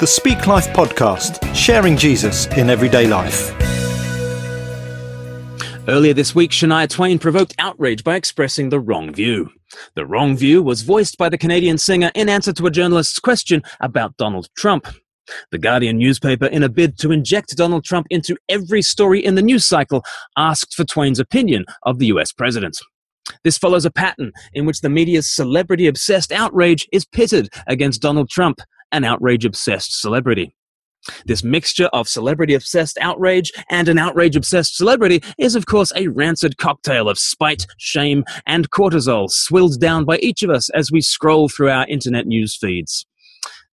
the Speak Life podcast, sharing Jesus in everyday life. Earlier this week, Shania Twain provoked outrage by expressing the wrong view. The wrong view was voiced by the Canadian singer in answer to a journalist's question about Donald Trump. The Guardian newspaper, in a bid to inject Donald Trump into every story in the news cycle, asked for Twain's opinion of the US president. This follows a pattern in which the media's celebrity obsessed outrage is pitted against Donald Trump, an outrage obsessed celebrity. This mixture of celebrity obsessed outrage and an outrage obsessed celebrity is, of course, a rancid cocktail of spite, shame, and cortisol swilled down by each of us as we scroll through our internet news feeds.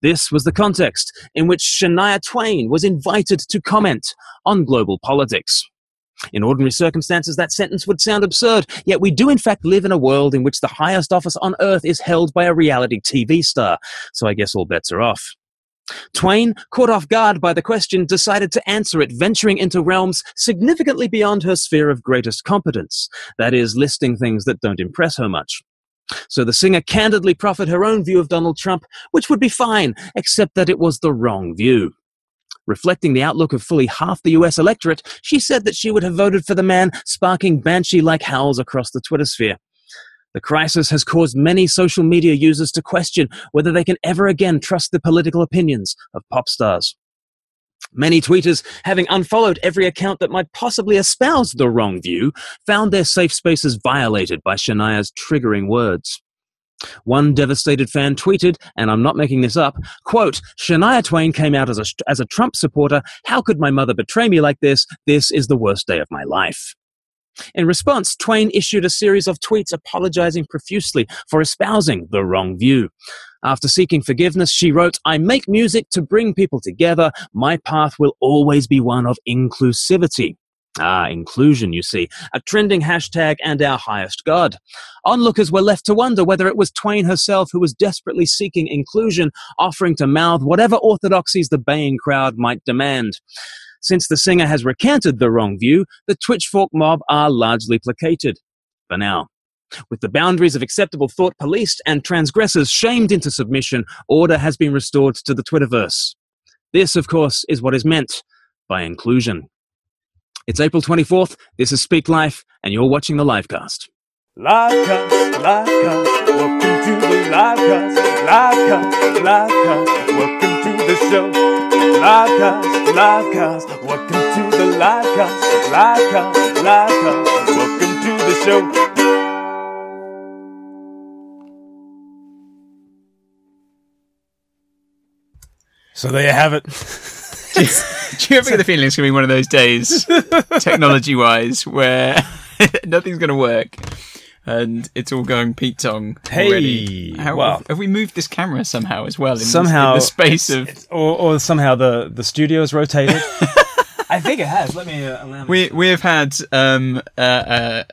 This was the context in which Shania Twain was invited to comment on global politics. In ordinary circumstances, that sentence would sound absurd, yet we do in fact live in a world in which the highest office on earth is held by a reality TV star, so I guess all bets are off. Twain, caught off guard by the question, decided to answer it, venturing into realms significantly beyond her sphere of greatest competence, that is, listing things that don't impress her much. So the singer candidly proffered her own view of Donald Trump, which would be fine, except that it was the wrong view. Reflecting the outlook of fully half the US electorate, she said that she would have voted for the man sparking banshee like howls across the Twitter sphere. The crisis has caused many social media users to question whether they can ever again trust the political opinions of pop stars. Many tweeters, having unfollowed every account that might possibly espouse the wrong view, found their safe spaces violated by Shania's triggering words. One devastated fan tweeted, and I'm not making this up, quote, Shania Twain came out as a, as a Trump supporter. How could my mother betray me like this? This is the worst day of my life. In response, Twain issued a series of tweets apologizing profusely for espousing the wrong view. After seeking forgiveness, she wrote, I make music to bring people together. My path will always be one of inclusivity. Ah, inclusion, you see, a trending hashtag and our highest God. Onlookers were left to wonder whether it was Twain herself who was desperately seeking inclusion, offering to mouth whatever orthodoxies the baying crowd might demand. Since the singer has recanted the wrong view, the Twitchfork mob are largely placated. For now. With the boundaries of acceptable thought policed and transgressors shamed into submission, order has been restored to the Twitterverse. This, of course, is what is meant by inclusion. It's April 24th, this is Speak Life, and you're watching the livecast. Livecast, livecast, welcome to the livecast, livecast, livecast, welcome to the show. Livecast, livecast, welcome to the livecast, livecast, livecast, welcome to the show. So there you have it. do, you, do you ever get the feeling it's going to be one of those days, technology wise, where nothing's going to work and it's all going Pete Tong already? Hey, How, well- have we moved this camera somehow as well? In this- in somehow the space of it's- or, or somehow the the studio's rotated. I think it has. Let me uh, allow me. we we have had um uh, uh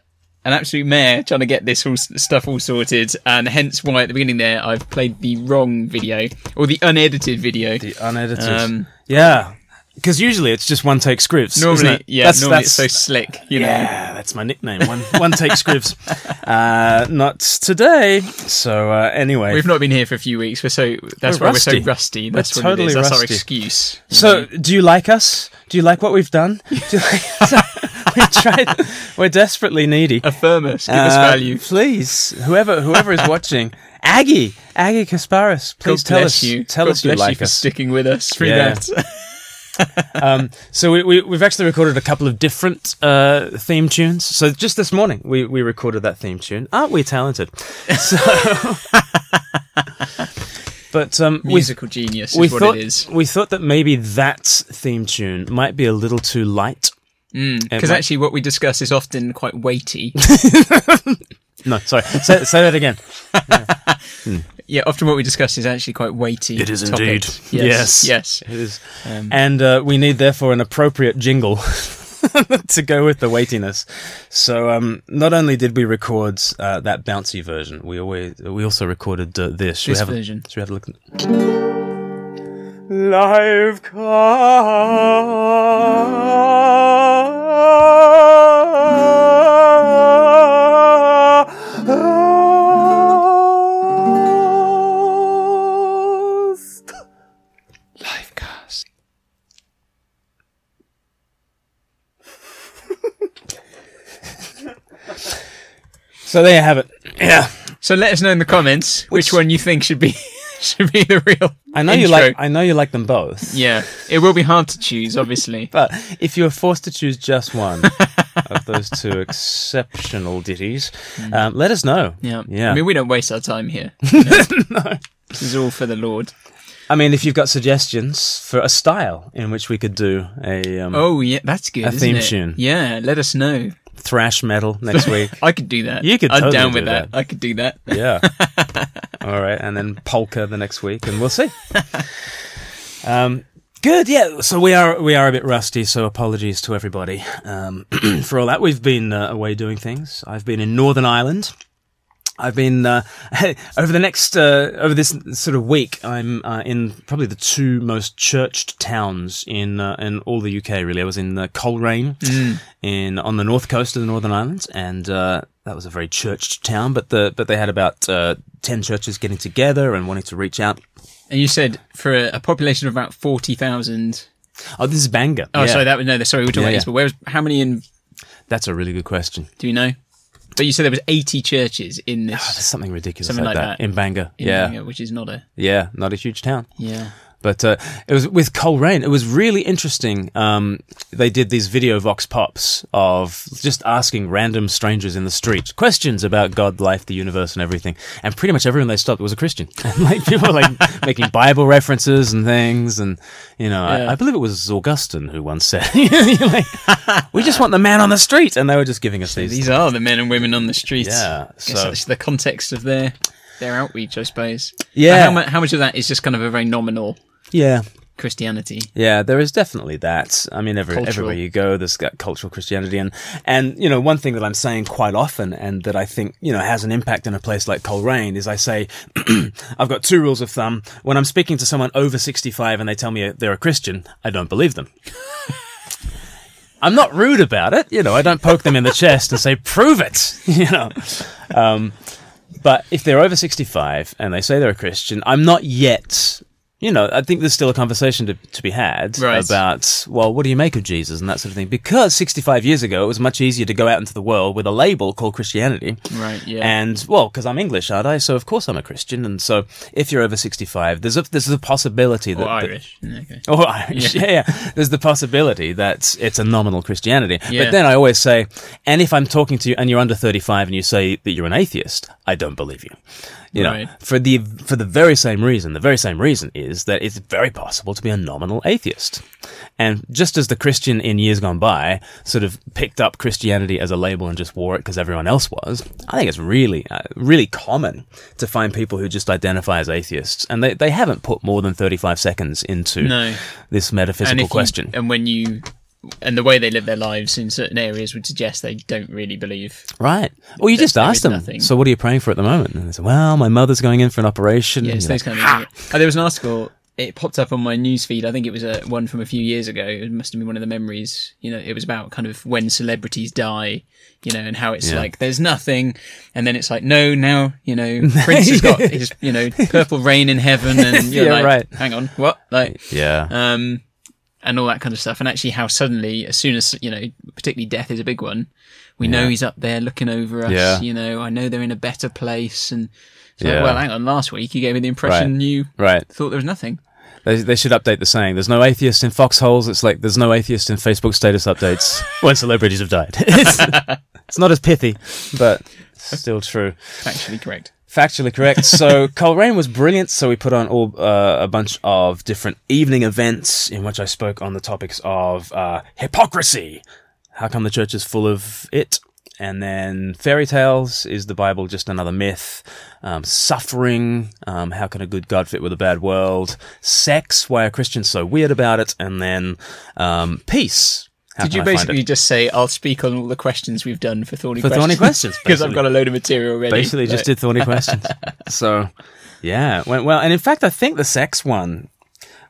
an absolute mare trying to get this all stuff all sorted, and hence why at the beginning there I've played the wrong video or the unedited video. the unedited. Um, yeah, because usually it's just one take scripts. isn't normally, yeah, That's- normally that's- it's so slick, you know. Yeah, that's my nickname. One one take scripts. Uh, not today. So uh, anyway, We've not been here for a few weeks. We're so that's We're why we're so rusty. rusty. We're That's what totally. That's our excuse. So, know. do you like us? Do you like what we've done? Do you like- we tried. We're desperately needy. affirm us, give us Uh, value. please. Whoever whoever is watching, Aggie, Aggie Kasparis, please God tell us. you. Tell God us you like you for us. sticking with us through Yeah. that. um, so we, we we've actually recorded a couple of different uh, theme tunes. So just this morning we we recorded that theme tune. Aren't we talented? So. But um, we Musical genius is we what thought it is. we thought that maybe that theme tune might be a little too light. Because might- actually, what we discuss is often quite weighty. No, sorry. Say, say that again. yeah, often what we discuss is actually quite weighty. It is topic. indeed. Yes. Yes. Yes. It is. Um, and uh, we need therefore an appropriate jingle to go with the weightiness. So um, not only did we record uh, that bouncy version, we always we also recorded uh, this. Should we This have a- version. should we have a look? Live cast. So there you have it. Yeah. So let us know in the comments which, Which- one you think should be should be the real. I know you like. I know you like them both. Yeah, it will be hard to choose, obviously. But if you were forced to choose just one of those two exceptional ditties, um, let us know. Yeah, Yeah. I mean, we don't waste our time here. you know. This is all for the Lord. I mean, if you've got suggestions for a style in which we could do a um, Oh yeah, that's good. A isn't theme it? tune. Yeah, let us know. Thrash metal next week. I could do that. You could I'm totally down with do that. that. I could do that. Yeah. All right, and then polka the next week, and we'll see. Um, good. Yeah. So we are we are a bit rusty. So apologies to everybody um, for all that. We've been uh, away doing things. I've been in Northern Ireland. I've been uh, over the next uh, over this sort of week. I'm uh, in probably the two most churched towns in uh, in all the UK. Really, I was in uh, Coleraine in on the north coast of the Northern Islands, and uh, that was a very churched town. But the but they had about uh, ten churches getting together and wanting to reach out. And you said for a, a population of about forty thousand. Oh, this is Bangor. Oh, Yeah. sorry, that was no. Sorry, we're talking Yeah, about yeah. East, but where's how many in? That's a really good question. Do you know? But you said there was eighty churches in ah, this. There's something ridiculous Something like, like that. that. in Bangor. in yeah, Bangor, which is not a yeah, not a huge town. yeah. But uh, it was with Coleraine. It was really interesting. Um, they did these video vox pops of just asking random strangers in the street questions about God, life, the universe, and everything. And pretty much everyone they stopped was a Christian. And like people were like making Bible references and things. And you know, Yeah. I, I believe it was Augustine who once said, like, "We just want the man on the street," and they were just giving us these. These are the men and women on the streets. Yeah, so- that's the context of their their outreach, I suppose. Yeah. How, how much of that is just kind of a very nominal yeah. Christianity? Yeah, there is definitely that. I mean, every, everywhere you go, there's got cultural Christianity, and and you know, one thing that I'm saying quite often, and that I think you know has an impact in a place like Coleraine, is I say, I've got two rules of thumb. When I'm speaking to someone over 65 and they tell me they're a Christian, I don't believe them. I'm not rude about it, you know. I don't poke them in the chest and say, "Prove it," you know. Um, but if they're over 65 and they say they're a Christian, I'm not yet. You know, I think there's still a conversation to, to be had Right. about, well, what do you make of Jesus and that sort of thing? Because 65 years ago, it was much easier to go out into the world with a label called Christianity. Right, yeah. And, well, because I'm English, aren't I? So, of course, I'm a Christian. And so, if you're over 65, there's a, there's a possibility that. Or that- Irish. Okay. or Irish. Yeah. yeah, There's the possibility that it's a nominal Christianity. Yeah. But then I always say, and if I'm talking to you and you're under 35 and you say that you're an atheist, I don't believe you. You know, Right. for the for the very same reason. The very same reason is that it's very possible to be a nominal atheist. And just as the Christian in years gone by sort of picked up Christianity as a label and just wore it because everyone else was, I think it's really, uh, really common to find people who just identify as atheists, and they, they haven't put more than 35 seconds into No. this metaphysical you- question. and when you and the way they live their lives in certain areas would suggest they don't really believe. right. Or you just ask them, nothing. so what are you praying for at the moment? And they say, well, my mother's going in for an operation. Yeah, those like, kind of things. Oh, there was an article. It popped up on my news feed. I think it was a one from a few years ago. It must have been one of the memories. You know, it was about kind of when celebrities die. You know, and how it's Yeah. like there's nothing, and then it's like no, now you know Prince has got his you know purple rain in heaven, and you're Yeah, like, right. hang on, what? Like, yeah. um, and all that kind of stuff. And actually, how suddenly, as soon as you know, particularly death is a big one. We know he's up there looking over us. Yeah. You know, I know they're in a better place, and it's Yeah. well, hang on. Last week you gave me the impression Right. you right. thought there was nothing. They, they should update the saying. There's no atheist in foxholes. It's like there's no atheist in Facebook status updates when celebrities have died. It's, it's not as pithy, but still true. Actually, correct. Factually correct. So Coleraine was brilliant. So we put on all uh, a bunch of different evening events in which I spoke on the topics of uh, hypocrisy. How come the church is full of it? And then fairy tales is the Bible just another myth? Um, suffering. Um, how can a good God fit with a bad world? Sex. Why are Christians so weird about it? And then um, peace. How Did you basically just say, "I'll speak on all the questions we've done for thorny For questions"? thorny questions, because I've got a load of material already. basically just did thorny questions. So, yeah, went well. And in fact, I think the sex one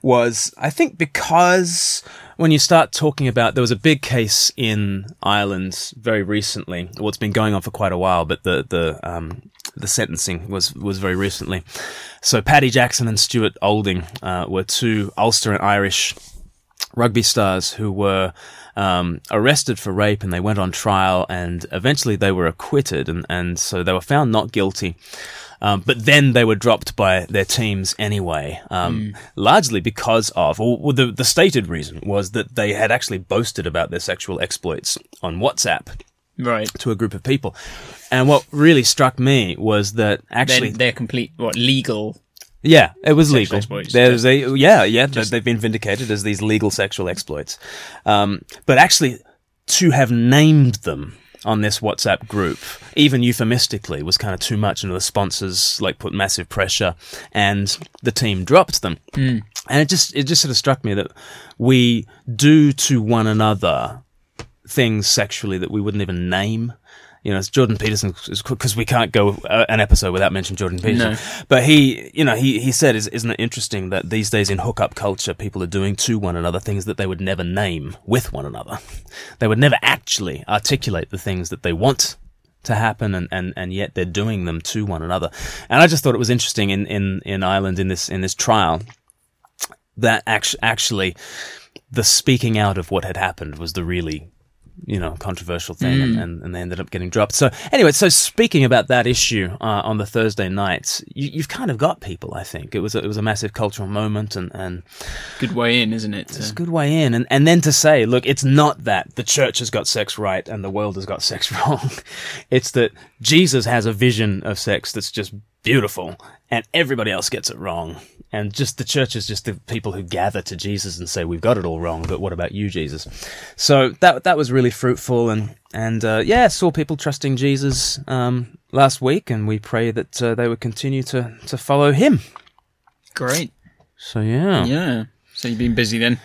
was, I think, because when you start talking about, there was a big case in Ireland very recently. Well, it's been going on for quite a while, but the the um, the sentencing was was very recently. So, Paddy Jackson and Stuart Olding uh, were two Ulster and Irish rugby stars who were um, arrested for rape and they went on trial and eventually they were acquitted and, and so they were found not guilty. Um, but then they were dropped by their teams anyway, um, largely because of, or, the, the stated reason was that they had actually boasted about their sexual exploits on WhatsApp Right. to a group of people. And what really struck me was that actually, Then they're complete what legal. Yeah, it was legal. exploits, There's a yeah, yeah. th- they've been vindicated as these legal sexual exploits. Um, but actually, to have named them on this WhatsApp group, even euphemistically, was kind of too much, and the sponsors like put massive pressure, and the team dropped them. And it just it just sort of struck me that we do to one another things sexually that we wouldn't even name. You know, it's Jordan Peterson because we can't go uh, an episode without mentioning Jordan Peterson. No. But he, you know, he, he said, is, isn't it interesting that these days in hookup culture, people are doing to one another things that they would never name with one another. They would never actually articulate the things that they want to happen and, and, and yet they're doing them to one another. And I just thought it was interesting in, in, in Ireland in this, in this trial that act- actually the speaking out of what had happened was the really you know controversial thing and, and, and they ended up getting dropped. So anyway so speaking about that issue uh, on the thursday nights, you, you've kind of got people i think. It was a, it was a massive cultural moment and, and Good way in, isn't it? it's a good way in. And, and then to say look it's not that the church has got sex right and the world has got sex wrong. It's that jesus has a vision of sex that's just beautiful and everybody else gets it wrong and just the church is just the people who gather to jesus and say we've got it all wrong but what about you jesus so that that was really fruitful and and uh, yeah saw people trusting jesus um, last week and we pray that uh, they would continue to to follow him Great. so yeah, Yeah. So you've been busy then,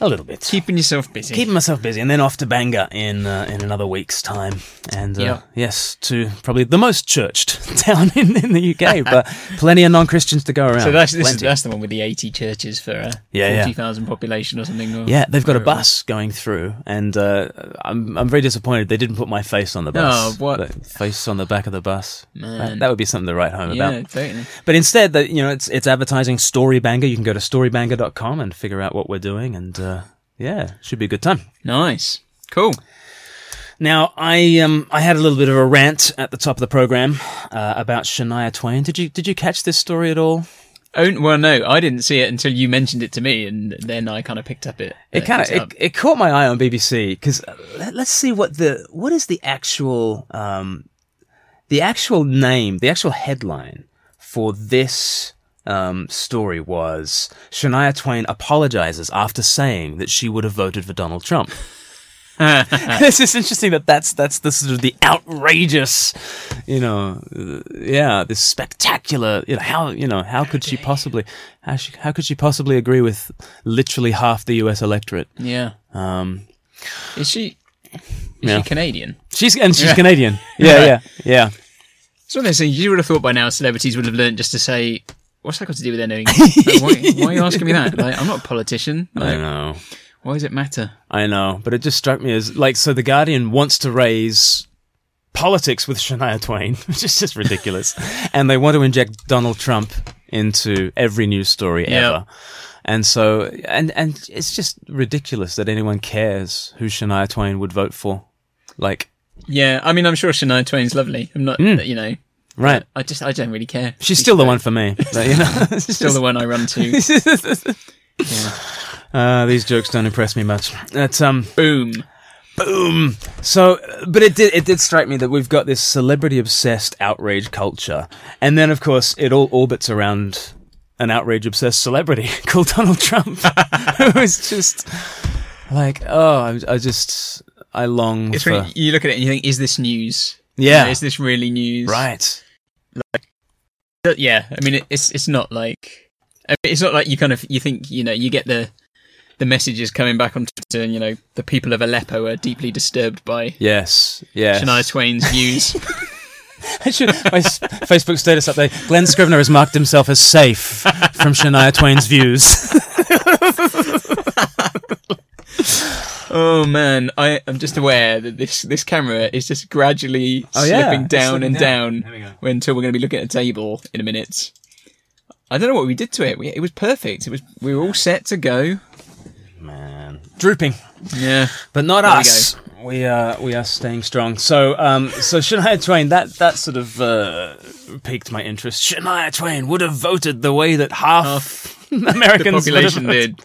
a little bit keeping yourself busy. keeping myself busy, and then off to Bangor in uh, in another week's time. And uh, Yeah. yes, to probably the most churched town in, in the UK, but plenty of non Christians to go around. so that's this is, that's the one with the eighty churches for a Yeah, yeah. forty thousand population or something. Or yeah, they've got a whatever it was. bus going through, and uh, I'm I'm very disappointed they didn't put my face on the bus. Oh, what? Face on the back of the bus. Man. That, that would be something to write home Yeah, about. totally. But instead, that you know, it's it's advertising Storybangor. You can go to storybangor.com and figure out what we're doing, and uh, yeah, should be a good time. Nice. Cool. Now, I um I had a little bit of a rant at the top of the program uh, about Shania Twain. Did you did you catch this story at all? Oh well, no, I didn't see it until you mentioned it to me, and then I kind of picked up it. It uh, kind of it, it caught my eye on BBC because let, us see what the what is the actual um the actual name the actual headline for this um, story was Shania Twain apologizes after saying that she would have voted for Donald Trump. it's just interesting that that's that's the sort of the outrageous, you know, yeah, this spectacular, you know, how you know how could she possibly how she, how could she possibly agree with literally half the U.S. electorate? Yeah. Um, Is she? Is Yeah. she Canadian? she's and she's Yeah. Canadian. Yeah, yeah, yeah. It's one of those things you would have thought by now celebrities would have learned just to say, "What's that got to do with anything?" Like, why, why are you asking me that? Like, I'm not a politician. I Like, know, why does it matter? I know, but it just struck me as like so. The Guardian wants to raise politics with Shania Twain, which is just ridiculous, and they want to inject Donald Trump into every news story Yeah. ever. And so, and and it's just ridiculous that anyone cares who Shania Twain would vote for. Like, Yeah, I mean, I'm sure Shania Twain's lovely. I'm not, Mm. you know, right? I just, I don't really care. She's still the one for me. But, you know, Still the one I run to. Uh, these jokes don't impress me much. That's um, Boom. boom. So, but it did it did strike me that we've got this celebrity obsessed outrage culture, and then of course it all orbits around an outrage obsessed celebrity called Donald Trump, who is just like, oh, I, I just I long It's for when you look at it and you think, is this news? yeah, You know, is this really news? right, But yeah, I mean, it's it's not like I mean, it's not like you kind of you think you know you get the the messages coming back on Twitter, and you know the people of Aleppo are deeply disturbed by yes, yes. Shania Twain's views. I should, my s- Facebook status update. Glen Scrivener has marked himself as safe from Shania Twain's views. oh man, I am just aware that this this camera is just gradually Oh, yeah, slipping it's down slipping and down. down, we go. until we're going to be looking at a table in a minute. I don't know what we did to it. We, it was perfect. It was we were all set to go. Man. drooping, Yeah. but not There we us. We are we are staying strong. So um so Shania Twain that that sort of uh, piqued my interest. Shania Twain would have voted the way that half, The Americans population did.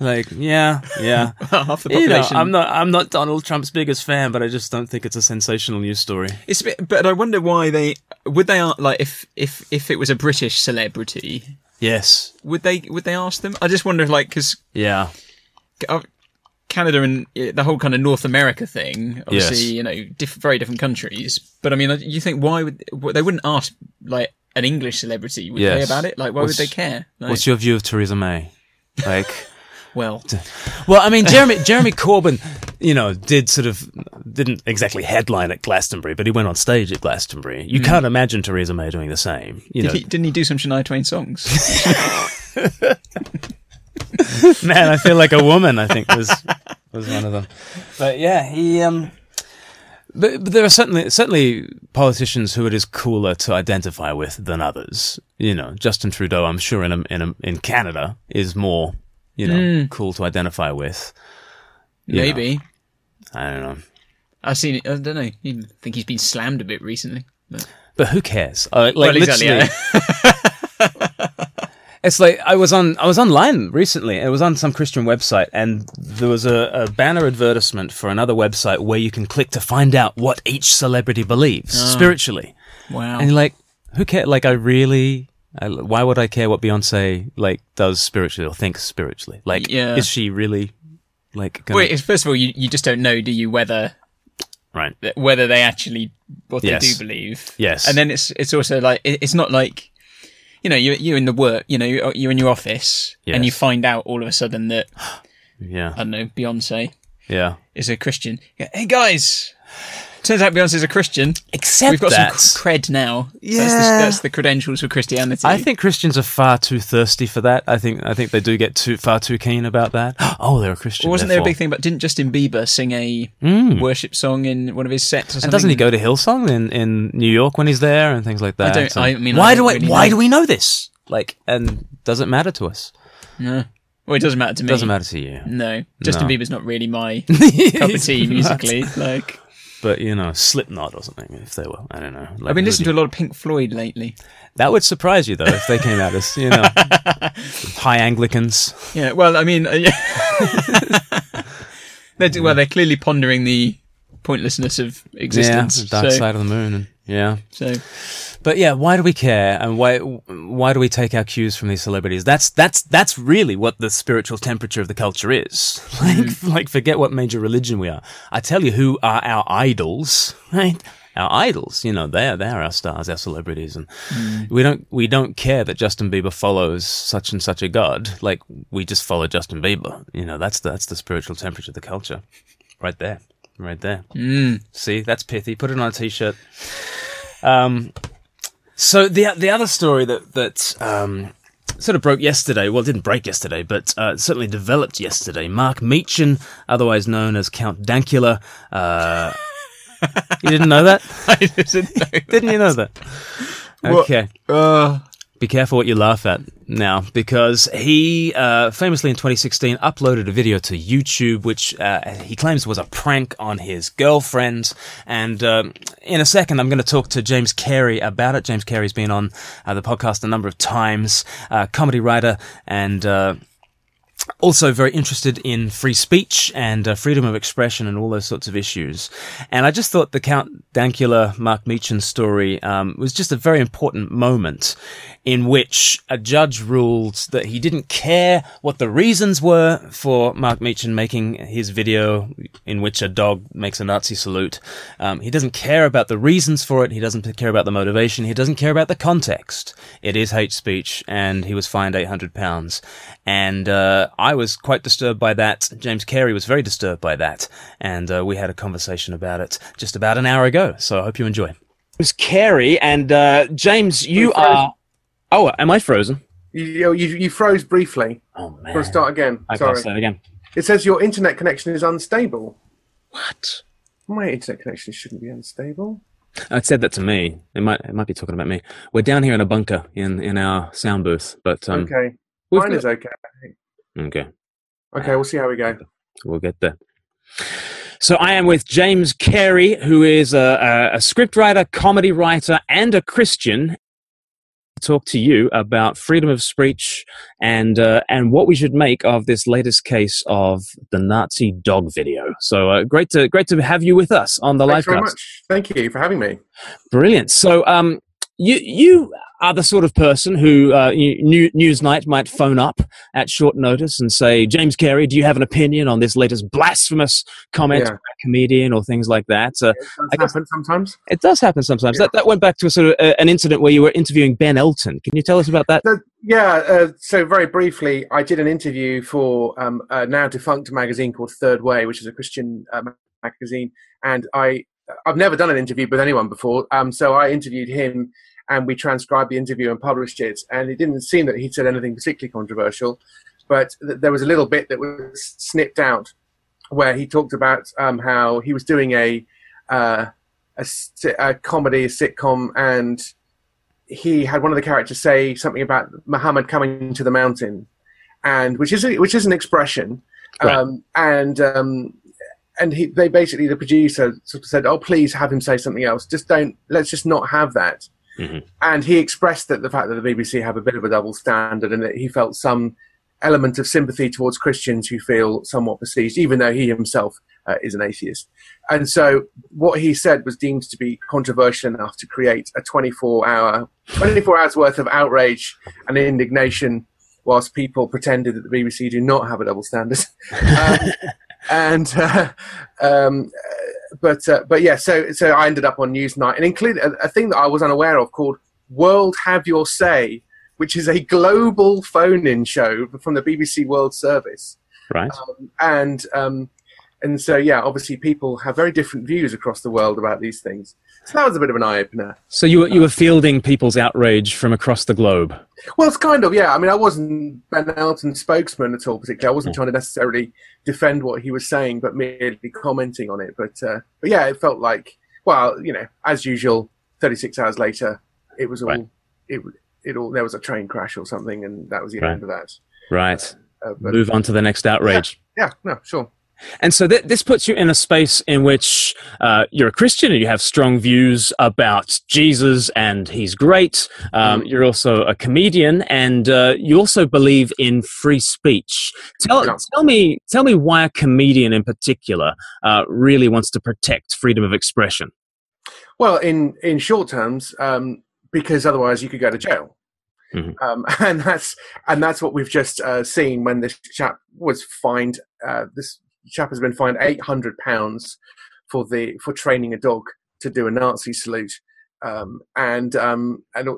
Like yeah yeah. Half the You know, population. I'm not I'm not Donald Trump's biggest fan, but I just don't think it's a sensational news story. It's a bit, but I wonder why they would they like if if if it was a British celebrity Yes. would they would they ask them? I just wonder like because Yeah. Canada and uh, the whole kind of North America thing, obviously Yes. you know diff- very different countries. But I mean, you think why would they wouldn't ask like an English celebrity would they about it? Like why What's- would they care? Like, What's your view of Theresa May? Like well, Well, I mean, Jeremy Jeremy Corbyn, you know, did sort of didn't exactly headline at Glastonbury, but he went on stage at Glastonbury. You can't imagine Theresa May doing the same. You know, did he, didn't he do some Shania Twain songs? man, I feel like a woman. I think was was one of them. But yeah, he. um but, but there are certainly certainly politicians who it is cooler to identify with than others. You know, Justin Trudeau, I'm sure in a, in a, in Canada is more you know cool to identify with. You know, Maybe I don't know. I've seen it. I don't know. I think he's been slammed a bit recently. But, But who cares? Uh, like well, exactly. literally, Yeah. it's like I was on I was online recently. It was on some Christian website, and there was a, a banner advertisement for another website where you can click to find out what each celebrity believes Ah. spiritually. wow. And you're like, who cares? Like, I really. I, why would I care what Beyonce like does spiritually or thinks spiritually? Like, Yeah. is she really like? Gonna, Wait, first of all, you, you just don't know, do you, whether right? whether they actually what Yes. they do believe. Yes. And then it's it's also like it- it's not like you know you you're in the work you know you're, uh, you're in your office and you find out all of a sudden that Yeah, I don't know Beyonce yeah. is a Christian. Yeah, Hey guys, turns out Beyonce's a Christian. Except We've got that, some cred now. Yeah. That's the, that's the credentials for Christianity. I think Christians are far too thirsty for that. I think I think they do get too far too keen about that. Oh, they're a Christian. Wasn't there a big thing But didn't Justin Bieber sing a Mm. worship song in one of his sets or something? And doesn't he go to Hillsong in, in New York when he's there and things like that? don't- I mean, I why don't do I? really why know. do we know this? Like, and does it matter to us? No. Well, it doesn't matter to me. Doesn't matter to you. No, Justin No. Bieber's not really my cup of tea musically. Like, But you know, Slipknot or something. If they were, I don't know. Like, I've been listening to a lot of Pink Floyd lately. That would surprise you though if they came out as you know high Anglicans. Yeah, well, I mean, uh, yeah. they're, well, they're clearly pondering the pointlessness of existence. Yeah, the dark so, side of the moon. And, yeah. so, But yeah, why do we care, and why why do we take our cues from these celebrities? That's that's that's really what the spiritual temperature of the culture is. Like hmm. like forget what major religion we are. I tell you, who are our idols? Right, our idols. You know, they're they're our stars, our celebrities, and hmm. we don't we don't care that Justin Bieber follows such and such a god. Like we just follow Justin Bieber. You know, that's the, that's the spiritual temperature of the culture, right there, right there. mm, See, that's pithy. Put it on a t-shirt. Um, so the the other story that that um, sort of broke yesterday, well, it didn't break yesterday, but uh, certainly developed yesterday. Mark Meechan, otherwise known as Count Dankula. Uh, you didn't know that? I didn't know. Didn't you know that? Okay. Uh, Be careful what you laugh at now, because he uh, famously in 2016 uploaded a video to YouTube, which uh, he claims was a prank on his girlfriend. And um, in a second, I'm going to talk to James Cary about it. James Cary's been on uh, the podcast a number of times, uh, comedy writer and. Also very interested in free speech and uh, freedom of expression and all those sorts of issues. And I just thought the Count Dankula Mark Meechan story um, was just a very important moment in which a judge ruled that he didn't care what the reasons were for Mark Meechan making his video in which a dog makes a Nazi salute. Um, he doesn't care about the reasons for it. He doesn't care about the motivation. He doesn't care about the context. It is hate speech, and he was fined eight hundred pounds. And uh, I was quite disturbed by that. James Cary was very disturbed by that, and uh, we had a conversation about it just about an hour ago. So I hope you enjoy. James Cary and uh, James, you are. Oh, am I frozen? You, you, you you froze briefly. Oh man! Got to start again. I Sorry. say it again. It says your internet connection is unstable. What? My internet connection shouldn't be unstable. It said that to me. It might. It might be talking about me. We're down here in a bunker in in our sound booth, but um, okay. Mine got- is okay. Okay. Okay, we'll see how we go. We'll get there. So I am with James Cary, who is a, a, a scriptwriter, comedy writer, and a Christian. Talk to you about freedom of speech and uh, and what we should make of this latest case of the Nazi dog video. So uh, great to great to have you with us on the Thanks live very much. Thank you for having me. Brilliant. So, um, you you are the sort of person who uh, New, Newsnight might phone up at short notice and say, James Cary, do you have an opinion on this latest blasphemous comment Yeah. by a comedian or things like that? Uh, It does happen sometimes. it does happen sometimes. Yeah. That, that went back to a sort of uh, an incident where you were interviewing Ben Elton. Can you tell us about that? So, yeah, uh, so very briefly, I did an interview for um, a now defunct magazine called Third Way, which is a Christian uh, magazine, and I I've never done an interview with anyone before, um, so I interviewed him, and we transcribed the interview and published it, and it didn't seem that he'd said anything particularly controversial, but th- there was a little bit that was snipped out where he talked about um, how he was doing a uh, a, a comedy, a sitcom, and he had one of the characters say something about Muhammad coming to the mountain, and which is a, which is an expression, Right. um, and um, and he they basically the producer sort of said, "Oh, please have him say something else. Just don't. Let's just not have that." Mhm. And he expressed that the fact that the BBC have a bit of a double standard, and that he felt some element of sympathy towards Christians who feel somewhat besieged, even though he himself uh, is an atheist. And so what he said was deemed to be controversial enough to create a 24 hour, 24 hours worth of outrage and indignation whilst people pretended that the BBC do not have a double standard. um, and, uh, um, but, uh, but yeah, so, so I ended up on Newsnight and included a, a thing that I was unaware of called World Have Your Say, which is a global phone in show from the BBC World Service Right. and um, and so yeah, obviously people have very different views across the world about these things. So that was a bit of an eye opener. So you were, you were fielding people's outrage from across the globe. Well, it's kind of yeah. I mean, I wasn't Ben Elton's spokesman at all, particularly. I wasn't trying to necessarily defend what he was saying, but merely commenting on it. But uh, but yeah, it felt like well, you know, as usual. Thirty six hours later, it was all Right. it it all there was a train crash or something, and that was the Right. end of that. Right. Uh, but Move on to the next outrage. yeah, no, sure. And so th- this puts you in a space in which uh, you're a Christian and you have strong views about Jesus and he's great. Um, Mm. You're also a comedian and uh, you also believe in free speech. Tell, tell me, tell me why a comedian in particular uh, really wants to protect freedom of expression. Well, in in short terms, um, because otherwise you could go to jail, Mhm. um, and that's and that's what we've just uh, seen when this chap was fined. Uh, this chap has been fined eight hundred pounds for the for training a dog to do a Nazi salute, um, and um, and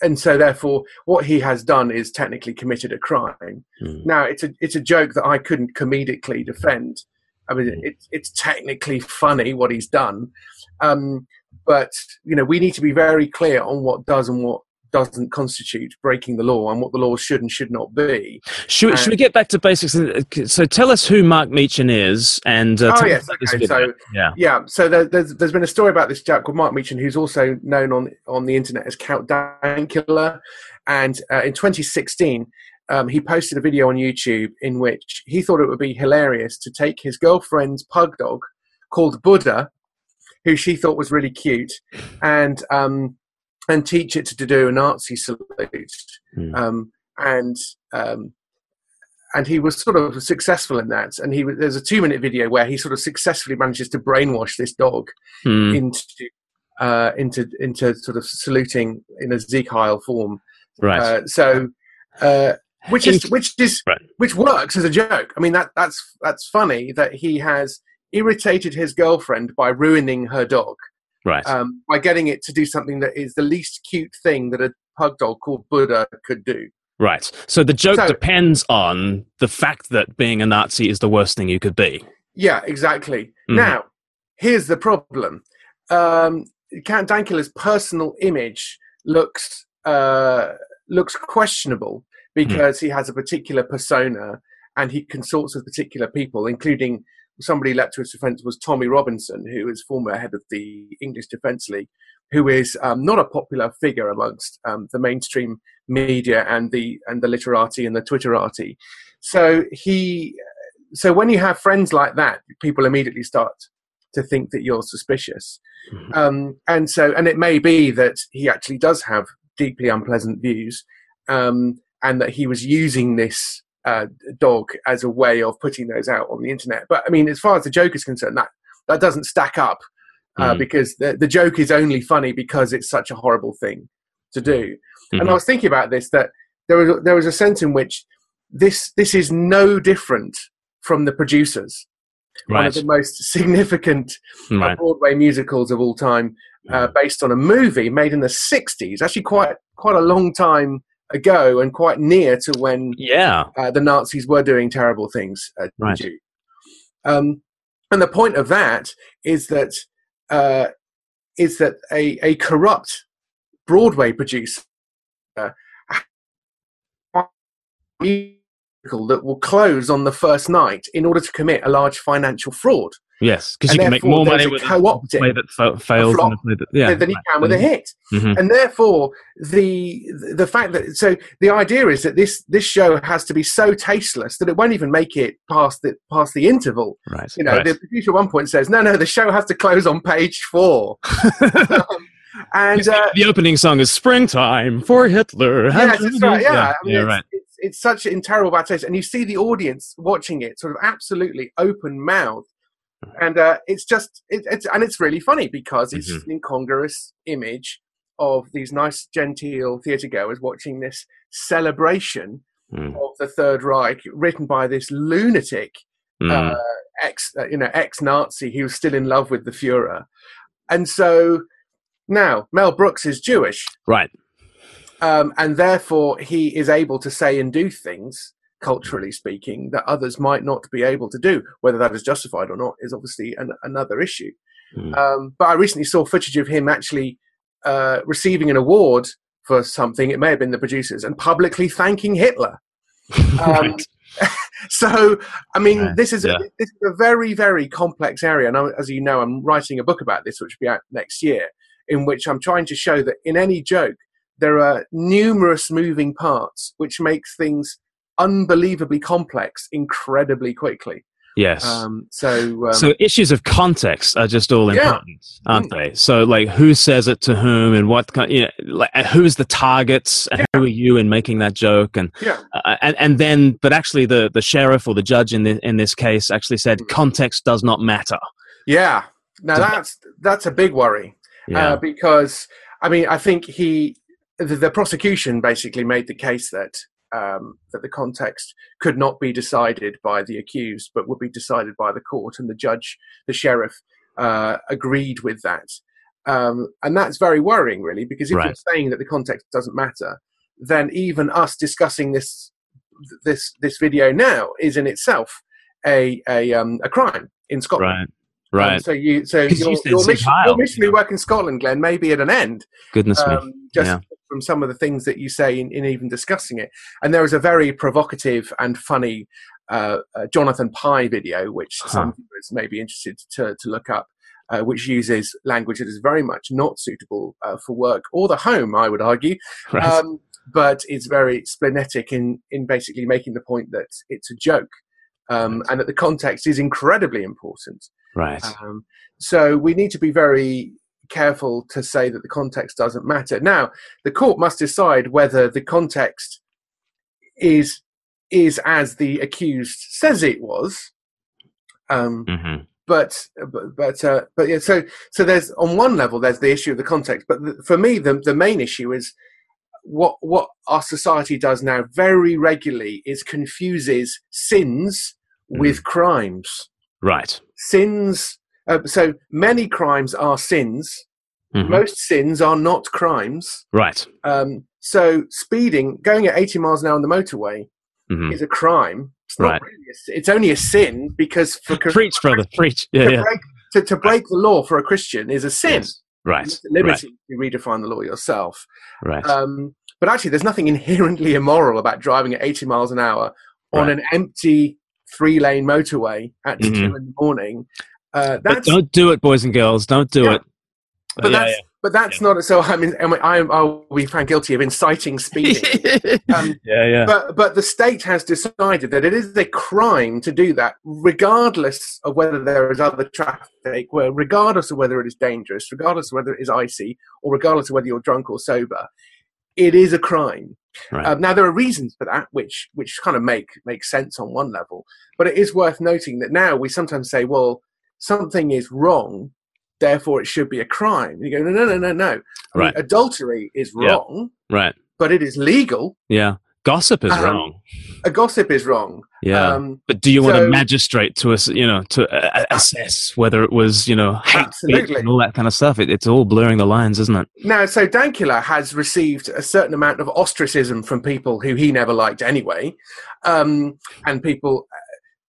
and so therefore what he has done is technically committed a crime. Mm. Now it's a it's a joke that I couldn't comedically defend. I mean, Mm. it's it's technically funny what he's done, um, but you know we need to be very clear on what does and what doesn't constitute breaking the law and what the law should and should not be. Should, we- should we get back to basics? So tell us who Mark Meechan is and uh, Oh, yes, okay, so- yeah. Yeah, so there, there's there's been a story about this chap called Mark Meechan, who's also known on on the internet as Count Dankula, and uh, in 2016. Um, he posted a video on YouTube in which he thought it would be hilarious to take his girlfriend's pug dog called Buddha, who she thought was really cute, and um, and teach it to do a Nazi salute. Hmm. Um, and um, and he was sort of successful in that. And he was, there's a two minute video where he sort of successfully manages to brainwash this dog Hmm. into uh, into into sort of saluting in a Sieg Heil form. Right. Uh, so. Uh, which is which is Right. which works as a joke. I mean that that's that's funny that he has irritated his girlfriend by ruining her dog right. um, by getting it to do something that is the least cute thing that a pug dog called Buddha could do. Right. So the joke So- depends on the fact that being a Nazi is the worst thing you could be. Yeah, exactly. Mhm. Now, here's the problem. Um, Count Dankula's personal image looks uh, looks questionable because he has a particular persona and he consorts with particular people, including somebody led to his defence was Tommy Robinson, who is former head of the English Defence League, who is um, not a popular figure amongst um, the mainstream media and the and the literati and the Twitterati. So he so when you have friends like that, people immediately start to think that you're suspicious. Mhm. Um, and so, and it may be that he actually does have deeply unpleasant views, um, and that he was using this uh, dog as a way of putting those out on the internet. But I mean, as far as the joke is concerned, that that doesn't stack up uh, Mhm. because the, the joke is only funny because it's such a horrible thing to do. And I was thinking about this that there was there was a sense in which this this is no different from the producers, one of the most significant uh, Right. Broadway musicals of all time, uh, based on a movie made in the '60s. Actually, quite quite a long time ago, and quite near to when Yeah. uh, the Nazis were doing terrible things uh, to Right. Jews. Um, and the point of that is that uh, is that a, a corrupt Broadway producer uh, musical that will close on the first night in order to commit a large financial fraud Yes, because you can make more money a with co-opting a play that fa- fails flop than a that yeah. than you right. can with a hit. Mhm. And therefore, the the fact that so the idea is that this this show has to be so tasteless that it won't even make it past the past the interval. Right. You know, right. the producer at one point says, "No, no, the show has to close on page four. Um, and uh, the opening song is "Springtime" for Hitler. yes, it's right. Yeah, yeah, I mean, yeah, it's, right. it's, it's such in terrible bad taste, and you see the audience watching it, sort of absolutely open mouthed, and uh, it's just it, it's and it's really funny because it's Mhm. an incongruous image of these nice genteel theatre goers watching this celebration Mm. of the Third Reich, written by this lunatic Mm. uh, ex uh, you know ex Nazi who was still in love with the Führer, and so now Mel Brooks is Jewish, right. um, and therefore he is able to say and do things culturally speaking that others might not be able to do. Whether that is justified or not is obviously an, another issue. Mm. Um, but I recently saw footage of him actually uh, receiving an award for something. It may have been the producers and publicly thanking Hitler. Um, so i mean Right, this is yeah. a, this is a very very complex area and I, as you know i'm writing a book about this which will be out next year in which i'm trying to show that in any joke there are numerous moving parts which makes things unbelievably complex incredibly quickly Yes. um, so um, so issues of context are just all Yeah. important, aren't they? So like who says it to whom and what kind, you know, like who's the targets and who are you in making that joke and yeah uh, and and then but actually the the sheriff or the judge in the, in this case actually said Mm. context does not matter. yeah now that's that's a big worry Yeah. uh, because I mean, I think he, the, the prosecution basically made the case that um, that the context could not be decided by the accused, but would be decided by the court, and the judge, the sheriff, uh, agreed with that, um, and that's very worrying, really, because if Right. you're saying that the context doesn't matter, then even us discussing this this this video now is in itself a a um, a crime in Scotland. right. Um, Right. so you, so your, you your, mission, your missionary you know. work in Scotland, Glen, may be at an end, Goodness me. um, just Yeah. From some of the things that you say in, in even discussing it. And there is a very provocative and funny uh, uh, Jonathan Pie video, which some viewers may be interested to, to look up, uh, which uses language that is very much not suitable uh, for work or the home, I would argue. Right. Um, but it's very splenetic in, in basically making the point that it's a joke. Um, and that the context is incredibly important. right. Um, so we need to be very careful to say that the context doesn't matter. Now, the court must decide whether the context is is as the accused says it was. Um, hmm but but but, uh, but yeah. So so there's on one level there's the issue of the context, but the, for me the the main issue is what what our society does now very regularly is confuses sins with crimes Right. sins uh, so many crimes are sins Mhm. most sins are not crimes Right. um, so speeding going at 80 miles an hour on the motorway hmm is a crime it's not Right. really a, it's only a sin because for Preach, brother. Preach. Yeah. to, Yeah. break, to, to break the law for a christian is a sin Yes. Right. Liberty to redefine the law yourself Right. right. um, but actually there's nothing inherently immoral about driving at 80 miles an hour on Right. an empty three lane motorway at Mhm. two in the morning uh, but don't do it, boys and girls. Don't do Yeah. it. but yeah, that's but that's not so. I mean, I, I'm, I'll be found guilty of inciting speeding. um, Yeah, yeah. but but the state has decided that it is a crime to do that, regardless of whether there is other traffic, where regardless of whether it is dangerous, regardless of whether it is icy, or regardless of whether you're drunk or sober, it is a crime. Right. Um, now there are reasons for that, which which kind of make make sense on one level, but it is worth noting that now we sometimes say, well, something is wrong, therefore it should be a crime. You go, no, no, no, no, no. I mean, Right. adultery is Yeah. wrong, right. but it is legal. Yeah. Gossip is Um, wrong. A gossip is wrong. Yeah. Um, but do you want a magistrate to you know, to uh, assess whether it was, you know, hate Absolutely. and all that kind of stuff? It, it's all blurring the lines, isn't it? Now, so Dankula has received a certain amount of ostracism from people who he never liked anyway, um, and people,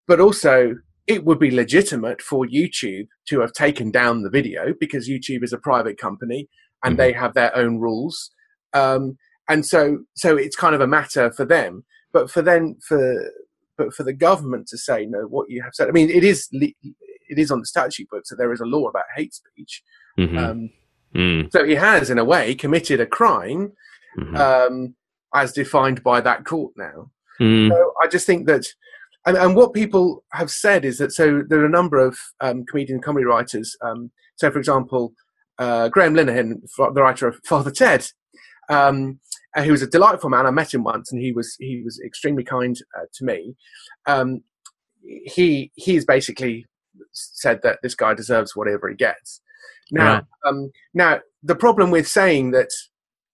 but also it would be legitimate for YouTube to have taken down the video because YouTube is a private company and Mhm. they have their own rules, um, and so so it's kind of a matter for them. But for then for but for the government to say no, what you have said, I mean, it is it is on the statute book, so there is a law about hate speech. Mhm. Um, Mm, so he has, in a way, committed a crime mhm. um, as defined by that court now. Mm, So I just think that, and, and what people have said is that so there are a number of um, comedian comedy writers. Um, so, for example, uh, Graham Linehan, the writer of Father Ted, um, uh, he was a delightful man. I met him once, and he was he was extremely kind uh, to me. Um, he he's basically said that this guy deserves whatever he gets. Now, Right. um, now the problem with saying that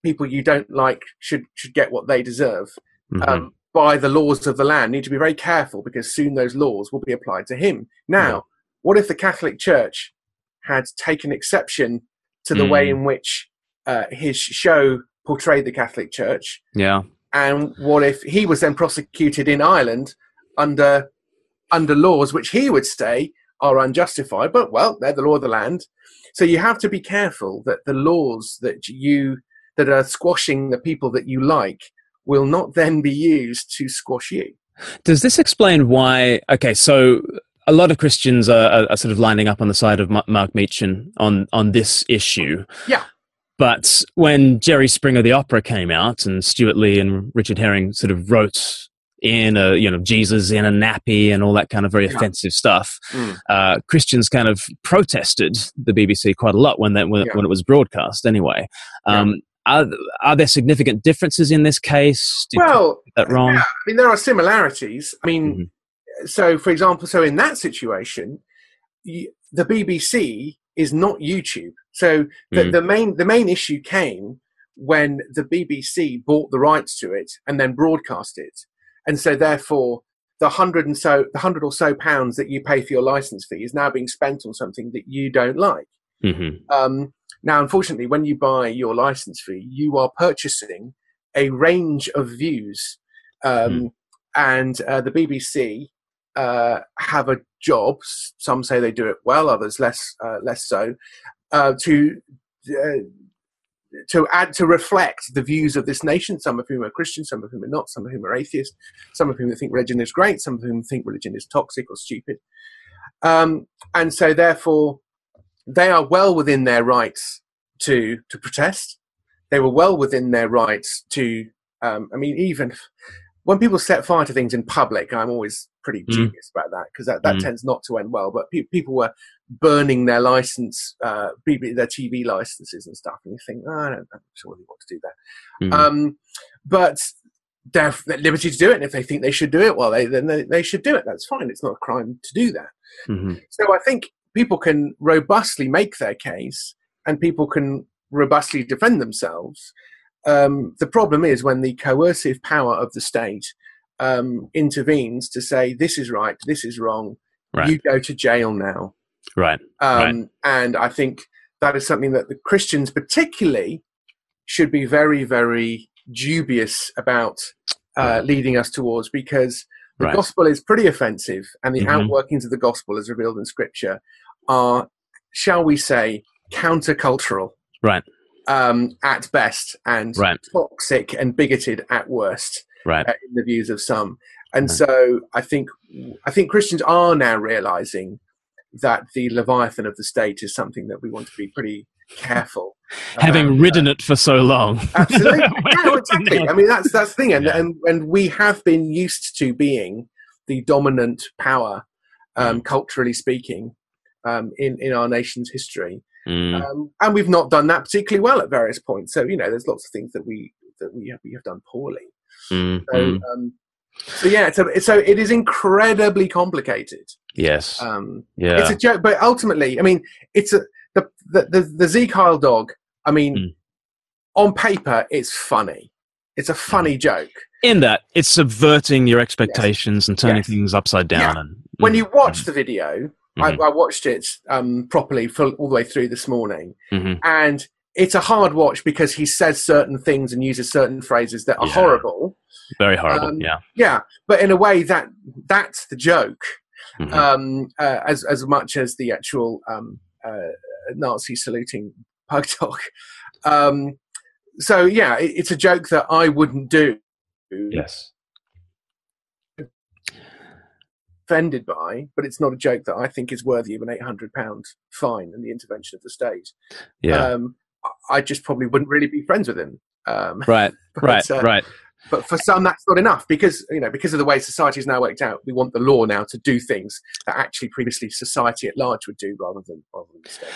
people you don't like should should get what they deserve mhm. um, by the laws of the land need to be very careful because soon those laws will be applied to him. Now, Yeah. what if the Catholic Church had taken exception to the way Mm. in which uh, his show portrayed the Catholic Church? yeah. And what if he was then prosecuted in Ireland under under laws which he would say are unjustified? But well, they're the law of the land. So you have to be careful that the laws that you that are squashing the people that you like will not then be used to squash you. Does this explain why? Okay, so a lot of Christians are, are, sort of lining up on the side of Mark Meechan on on this issue. Yeah. But when Jerry Springer the opera came out and Stewart Lee and Richard Herring sort of wrote in a you know Jesus in a nappy and all that kind of very Yeah. offensive stuff, Mm. uh, Christians kind of protested the BBC quite a lot when that when, Yeah. when it was broadcast. Anyway, um, are are there significant differences in this case? Did Well, that wrong? yeah, I mean, there are similarities. I mean, so for example, so in that situation, the BBC is not YouTube. So the, Mm. the main the main issue came when the BBC bought the rights to it and then broadcast it, and so therefore the hundred and so the hundred or so pounds that you pay for your license fee is now being spent on something that you don't like. hmm Um, now, unfortunately, when you buy your license fee, you are purchasing a range of views, um, and uh, the BBC uh, have a job. Some say they do it well, others less uh, less so. Uh, to uh, to add to reflect the views of this nation, some of whom are Christian, some of whom are not, some of whom are atheist, some of whom think religion is great, some of whom think religion is toxic or stupid. Um, and so, therefore, they are well within their rights to to protest. They were well within their rights to. Um, I mean, even when people set fire to things in public, I'm always pretty Mm. dubious about that because that, that Mm. tends not to end well. But pe- people were burning their license, uh, their TV licenses and stuff, and you think, oh, I don't, I'm sure really want to do that. Mhm. Um, but they're at liberty to do it, and if they think they should do it, well, they then they, they should do it. That's fine. It's not a crime to do that. hmm So I think people can robustly make their case and people can robustly defend themselves. Um, the problem is when the coercive power of the state um, intervenes to say, this is right, this is wrong, Right. you go to jail now. Right. Um, Right. And I think that is something that the Christians, particularly, should be very, very dubious about uh, leading us towards because the Right. gospel is pretty offensive, and the Mhm. outworkings of the gospel, as revealed in Scripture, are, shall we say, countercultural Right. um, at best and Right. toxic and bigoted at worst Right. uh, in the views of some. And Right. so I think I think Christians are now realizing that the leviathan of the state is something that we want to be pretty careful Having Um, ridden it for so long. Absolutely. yeah, exactly. I mean, that's that's the thing, and, and and we have been used to being the dominant power, um, culturally speaking, um, in in our nation's history, Mm, um, and we've not done that particularly well at various points. So you know, there's lots of things that we that we have, we have done poorly. mm, So, mm. um, so yeah, so so it is incredibly complicated. Yes. Um, yeah. it's a joke, but ultimately, I mean, it's a the the the, the Sieg Heil dog. I mean, Mm. on paper, it's funny. It's a funny joke. in that it's subverting your expectations and turning Yes. things upside down. Yeah. And When mm, you watch the video, Mhm. I, I watched it um, properly for, all the way through this morning, mhm. and it's a hard watch because he says certain things and uses certain phrases that are Yeah. horrible. very horrible. um, yeah. Yeah, but in a way that that's the joke. Mhm. um, uh, as as much as the actual um, uh, Nazi saluting pug dog. Um, so yeah, it, it's a joke that I wouldn't do. yes. Offended by, but it's not a joke that I think is worthy of an eight hundred pound fine and the intervention of the state. Yeah. Um, I- just probably wouldn't really be friends with him. Um, right. but, Right. uh, right. But for some, that's not enough because you know because of the way society is now worked out. We want the law now to do things that actually previously society at large would do rather than rather than the state.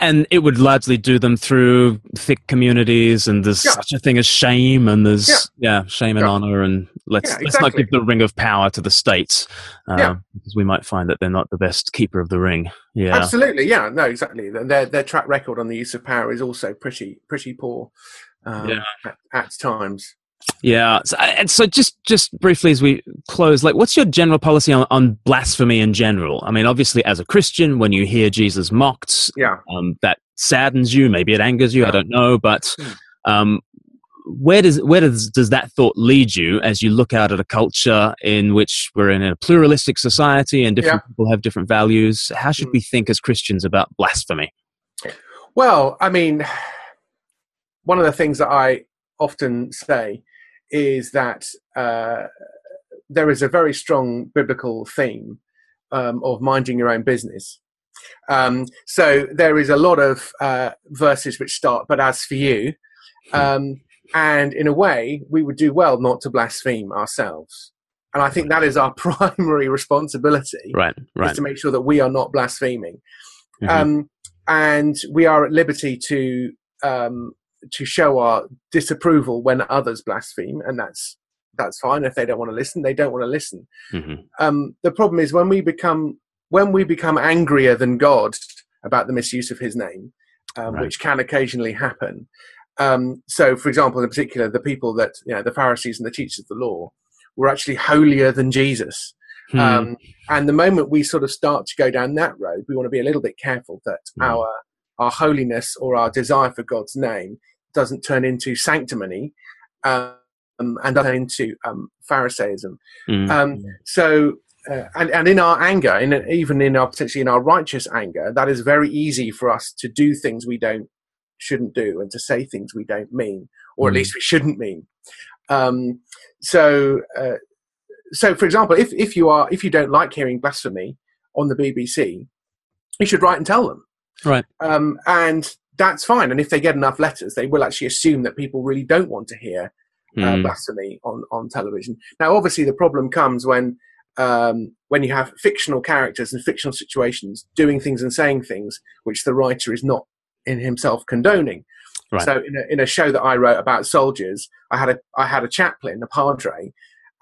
And it would largely do them through thick communities, and there's Yeah. such a thing as shame, and there's Yeah. yeah, shame and Yeah. honor, and let's Yeah, let's not give the ring of power to the states, uh, because we might find that they're not the best keeper of the ring. Yeah, Absolutely, yeah, no, exactly. Their their track record on the use of power is also pretty pretty poor um, at, at times. Yeah. So, and so just just briefly as we close, like what's your general policy on, on blasphemy in general? I mean, obviously as a Christian, when you hear Jesus mocked, Yeah, um, that saddens you, maybe it angers you, I don't know, but Hmm. um, where does where does does that thought lead you as you look out at a culture in which we're in a pluralistic society and different people have different values? How should Hmm. we think as Christians about blasphemy? Well, I mean, one of the things that I often say is that uh, there is a very strong biblical theme um, of minding your own business. Um, so there is a lot of uh, verses which start, but as for you, um, and in a way, we would do well not to blaspheme ourselves. And I think that is our primary responsibility Right, is right. to make sure that we are not blaspheming Mhm. um, and we are at liberty to um, to show our disapproval when others blaspheme, and that's that's fine. If they don't want to listen, they don't want to listen. Mhm. Um, the problem is when we become when we become angrier than God about the misuse of His name, um, Right. which can occasionally happen. Um, so, for example, in particular, the people that you know, the Pharisees and the teachers of the law, were actually holier than Jesus. Hmm. Um, and the moment we sort of start to go down that road, we want to be a little bit careful that Mm. our our holiness or our desire for God's name doesn't turn into sanctimony um, and turn into um, Pharisaism. Mm. Um, so, uh, and, and in our anger, in, even in our potentially in our righteous anger, that is very easy for us to do things we don't shouldn't do and to say things we don't mean, or at Mm. least we shouldn't mean. Um, so, uh, so for example, if if you are if you don't like hearing blasphemy on the BBC, you should write and tell them. Right. Um, and that's fine. And if they get enough letters, they will actually assume that people really don't want to hear uh, Mm. blasphemy on, on television. Now, obviously, the problem comes when um, when you have fictional characters and fictional situations doing things and saying things which the writer is not in himself condoning. Right. So, in a, in a show that I wrote about soldiers, I had a I had a chaplain, a padre,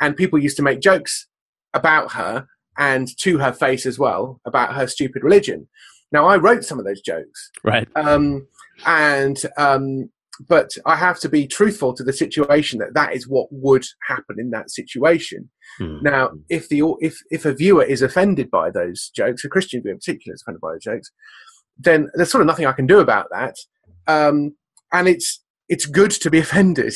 and people used to make jokes about her and to her face as well about her stupid religion. Now, I wrote some of those jokes, Right. um, and um, but I have to be truthful to the situation that that is what would happen in that situation. Mm. Now, if the if if a viewer is offended by those jokes, a Christian viewer in particular is offended by those jokes, then there's sort of nothing I can do about that. Um, and it's it's good to be offended.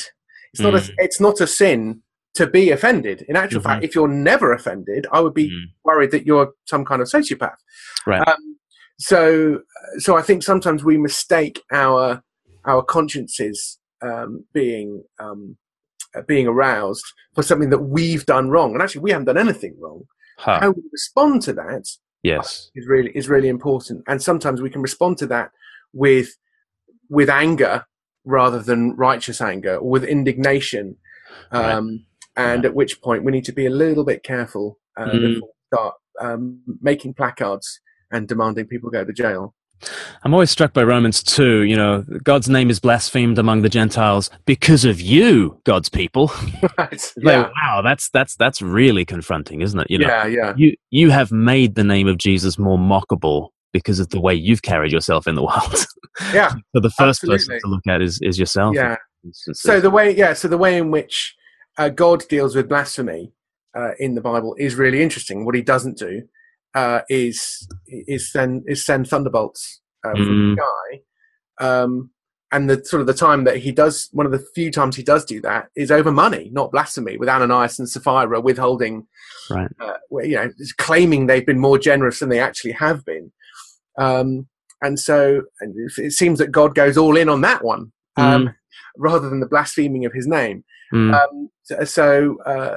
It's not Mm. a it's not a sin to be offended. In actual Mhm. fact, if you're never offended, I would be Mm. worried that you're some kind of sociopath. Right. Um, so, so I think sometimes we mistake our our consciences um, being um, uh, being aroused for something that we've done wrong, and actually we haven't done anything wrong. Huh. How we respond to that Yes. is really is really important, and sometimes we can respond to that with with anger rather than righteous anger or with indignation. Um, And at which point we need to be a little bit careful uh, Mm. before we start um, making placards and demanding people go to jail. I'm always struck by Romans 2, you know, God's name is blasphemed among the Gentiles because of you, God's people. Right. Like, Yeah. wow, that's that's that's really confronting, isn't it? You know, yeah, yeah. you you have made the name of Jesus more mockable because of the way you've carried yourself in the world. Yeah. so the first person to look at is is yourself. Yeah. So the way, yeah, so the way in which uh, God deals with blasphemy uh, in the Bible is really interesting. What He doesn't do uh, is is send is send thunderbolts uh, from Mm. the sky. Um, and the sort of the time that he does, one of the few times he does do that is over money, not blasphemy, with Ananias and Sapphira withholding, Right. uh, you know, claiming they've been more generous than they actually have been. Um, and so and it- seems that God goes all in on that one um, rather than the blaspheming of his name. Mm. Um, so, so, uh,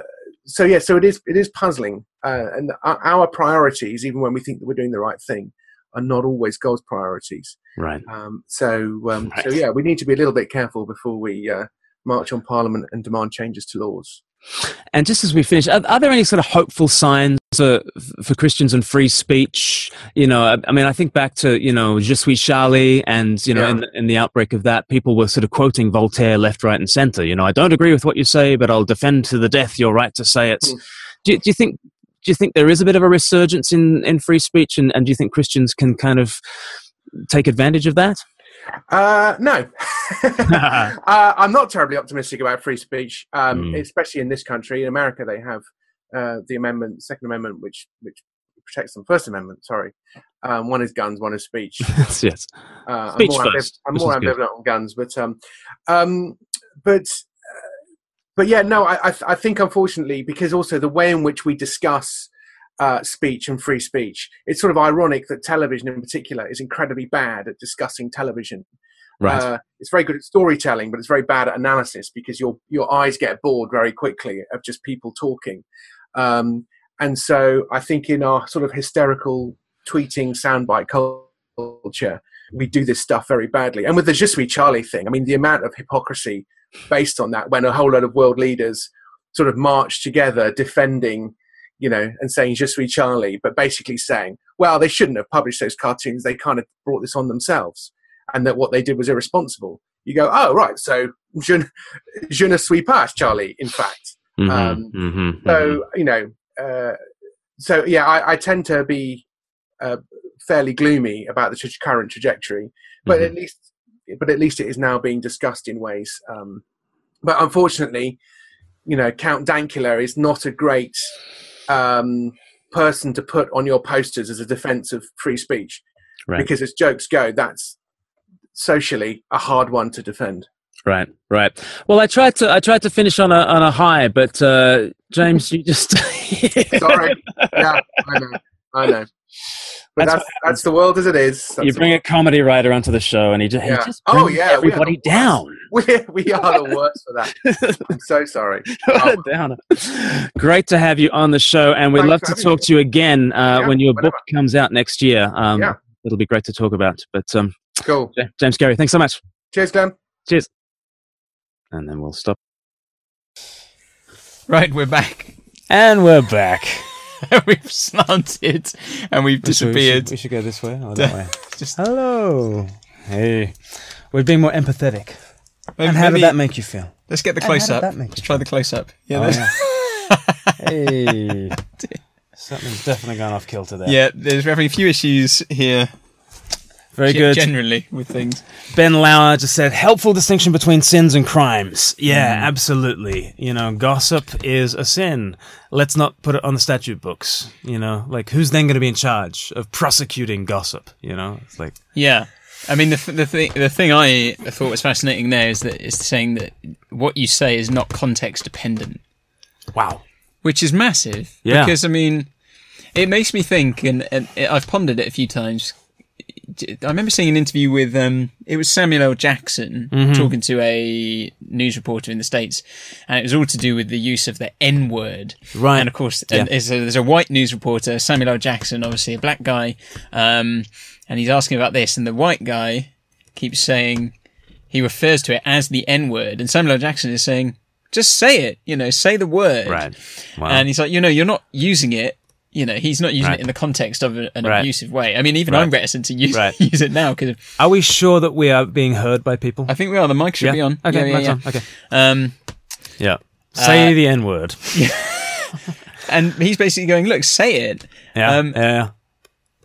so yeah, so it is. It is puzzling, uh, and our, our priorities, even when we think that we're doing the right thing, are not always God's priorities. right. Um, so, um, so yeah, we need to be a little bit careful before we uh, march on Parliament and demand changes to laws. And just as we finish, are, are there any sort of hopeful signs uh, for Christians and free speech? You know, I, I mean, I think back to you know Je suis Charlie, and you know, Yeah. in, in the outbreak of that, people were sort of quoting Voltaire left, right, and centre. You know, I don't agree with what you say, but I'll defend to the death your right to say it. Hmm. Do, you- do you think? Do you think there is a bit of a resurgence in, in free speech, and, and do you think Christians can kind of take advantage of that? Uh, no, uh, I'm not terribly optimistic about free speech, um, Mm. especially in this country. In America, they have uh, the amendment, Second Amendment, which which protects them. First Amendment, sorry. Um, one is guns, one is speech. yes, yes. Uh, Speech I'm more, first, I'm more ambivalent on guns, but um, um, but uh, but yeah, no, I I, th- I think unfortunately because also the way in which we discuss uh, speech and free speech, it's sort of ironic that television in particular is incredibly bad at discussing television. Right. Uh, it's very good at storytelling, but it's very bad at analysis because your your eyes get bored very quickly of just people talking. Um, and so I think in our sort of hysterical tweeting soundbite culture, we do this stuff very badly. And with the Je suis Charlie thing, I mean, the amount of hypocrisy based on that when a whole lot of world leaders sort of march together defending, you know, and saying Je suis Charlie, but basically saying, well, they shouldn't have published those cartoons. They kind of brought this on themselves. And that what they did was irresponsible. You go, oh, right. So je, ne- je ne suis pas Charlie, in fact. Mhm, um, mhm, mhm. So you know, uh, so yeah, I, I tend to be uh, fairly gloomy about the tra- current trajectory, but Mhm. at least, but at least it is now being discussed in ways. Um, but unfortunately, you know, Count Dankula is not a great um, person to put on your posters as a defense of free speech, Right. because as jokes go, that's socially a hard one to defend. Right, right. Well, I tried to I tried to finish on a on a high, but uh, James, you just Sorry. yeah, I know. I know. But That's that's that's, the world as it is. That's you bring a comedy writer onto the show, and he just, Yeah. he just Oh, yeah, everybody worst. down. we we are the worst for that. I'm so sorry. downer. Great to have you on the show, and we'd Thanks love to talk me. to you again uh, Yeah, when your whenever. book comes out next year. Um, Yeah. It'll be great to talk about. But um, Cool. James Cary, thanks so much. Cheers, Glen. Cheers. And then we'll stop. Right, we're back. And we're back. we've slanted and we've disappeared. We should, go this way or that way. Just Hello. Hey. We're being more empathetic. maybe, And how did that make you feel? Let's get the and how close did up. that make Let's you try the close up. Yeah, Oh, there's- Hey. Something's definitely gone off kilter there. yeah. There's having a few issues here. Very good. Generally with things. Ben Lauer just said, helpful distinction between sins and crimes. Yeah, mm. absolutely. You know, gossip is a sin. Let's not put it on the statute books. You know, like who's then going to be in charge of prosecuting gossip? You know, it's like, Yeah. I mean, the, th- the thing the thing I thought was fascinating there is that it's saying that what you say is not context dependent, wow. which is massive. Yeah. Because I mean, it makes me think, and, and I've pondered it a few times. I remember seeing an interview with um, it was Samuel L. Jackson Mm-hmm. talking to a news reporter in the states, and it was all to do with the use of the N word. Right. And of course, and there's, a, there's a white news reporter, Samuel L. Jackson, obviously a black guy, um, and he's asking about this, and the white guy keeps saying, he refers to it as the N word, and Samuel L. Jackson is saying, just say it, you know, say the word. Right. Wow. And he's like, you know, you're not using it. You know, he's not using Right. it in the context of an Right. abusive way. I mean, even Right. I'm reticent to use use it now because Are we sure that we are being heard by people? I think we are. The mic should yeah. be on. Okay. yeah, yeah, yeah. on. Okay. Um, Yeah. Say Uh, the N word. Yeah. and he's basically going, look, say it. Yeah. um, yeah.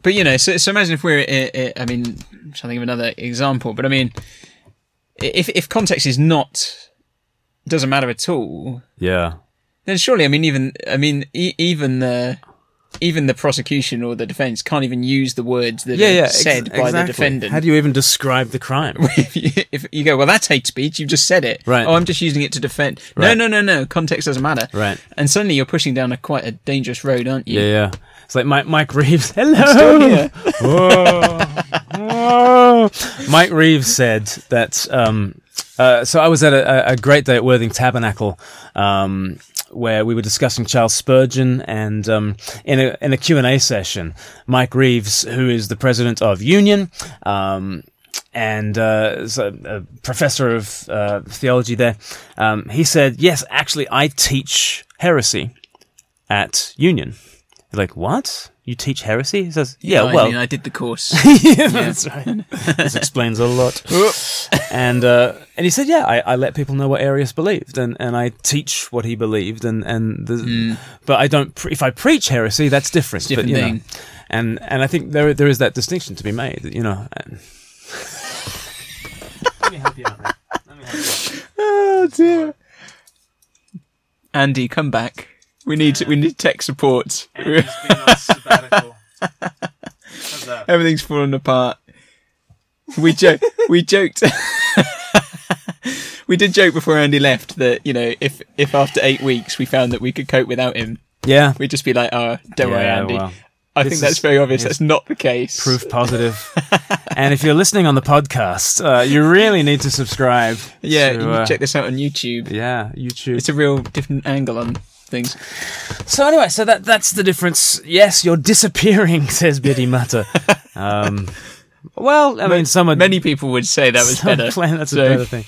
But you know, so, so imagine if we're, uh, uh, I mean, I'm trying to think of another example, but I mean, if if context is not doesn't matter at all, Yeah. then surely, I mean, even I mean, e- even the even the prosecution or the defense can't even use the words that Yeah. are Yeah. ex- said by the defendant. How do you even describe the crime? if, you, if you go, well, that's hate speech. You've just said it. Right. Oh, I'm just using it to defend. Right. No, no, no, no. Context doesn't matter. Right. And suddenly you're pushing down a quite a dangerous road, aren't you? Yeah. Yeah. It's like Mike, Mike Reeves. Hello. Still here. Whoa. Whoa. Mike Reeves said that. Um, uh, so I was at a, a great day at Worthing Tabernacle, um, where we were discussing Charles Spurgeon, and um, in a in a Q and A session, Mike Reeves, who is the president of Union. Um, and uh, a professor of uh, theology there, um, he said, "Yes, actually, I teach heresy at Union." You're like, "What? You teach heresy?" He says, "Yeah, I well, mean, I did the course. yeah, that's right. this explains a lot. and uh, and he said, yeah, I, I let people know what Arius believed, and, and I teach what he believed, and and the, but I don't. Pre- if I preach heresy, that's different. different but, you thing. Know, and and I think there there is that distinction to be made. You know. Let me help you out. man. Let me help you out. oh dear. Andy, come back. We need we need tech support. Been on sabbatical. Everything's falling apart. We joke. we joked. we did joke before Andy left that you know if if after eight weeks we found that we could cope without him, Yeah. we'd just be like, oh, don't worry, Andy. well, I this think that's is- very obvious. That's not the case. proof positive. and if you're listening on the podcast, uh, you really need to subscribe. Yeah, to, you uh, check this out on YouTube. Yeah, YouTube. It's a real different angle on things. so anyway, so that that's the difference. Yes, you're disappearing, says Biddy Mutter. Um, well, I mean, some would, Many people would say that was better. claim that's So- a better thing.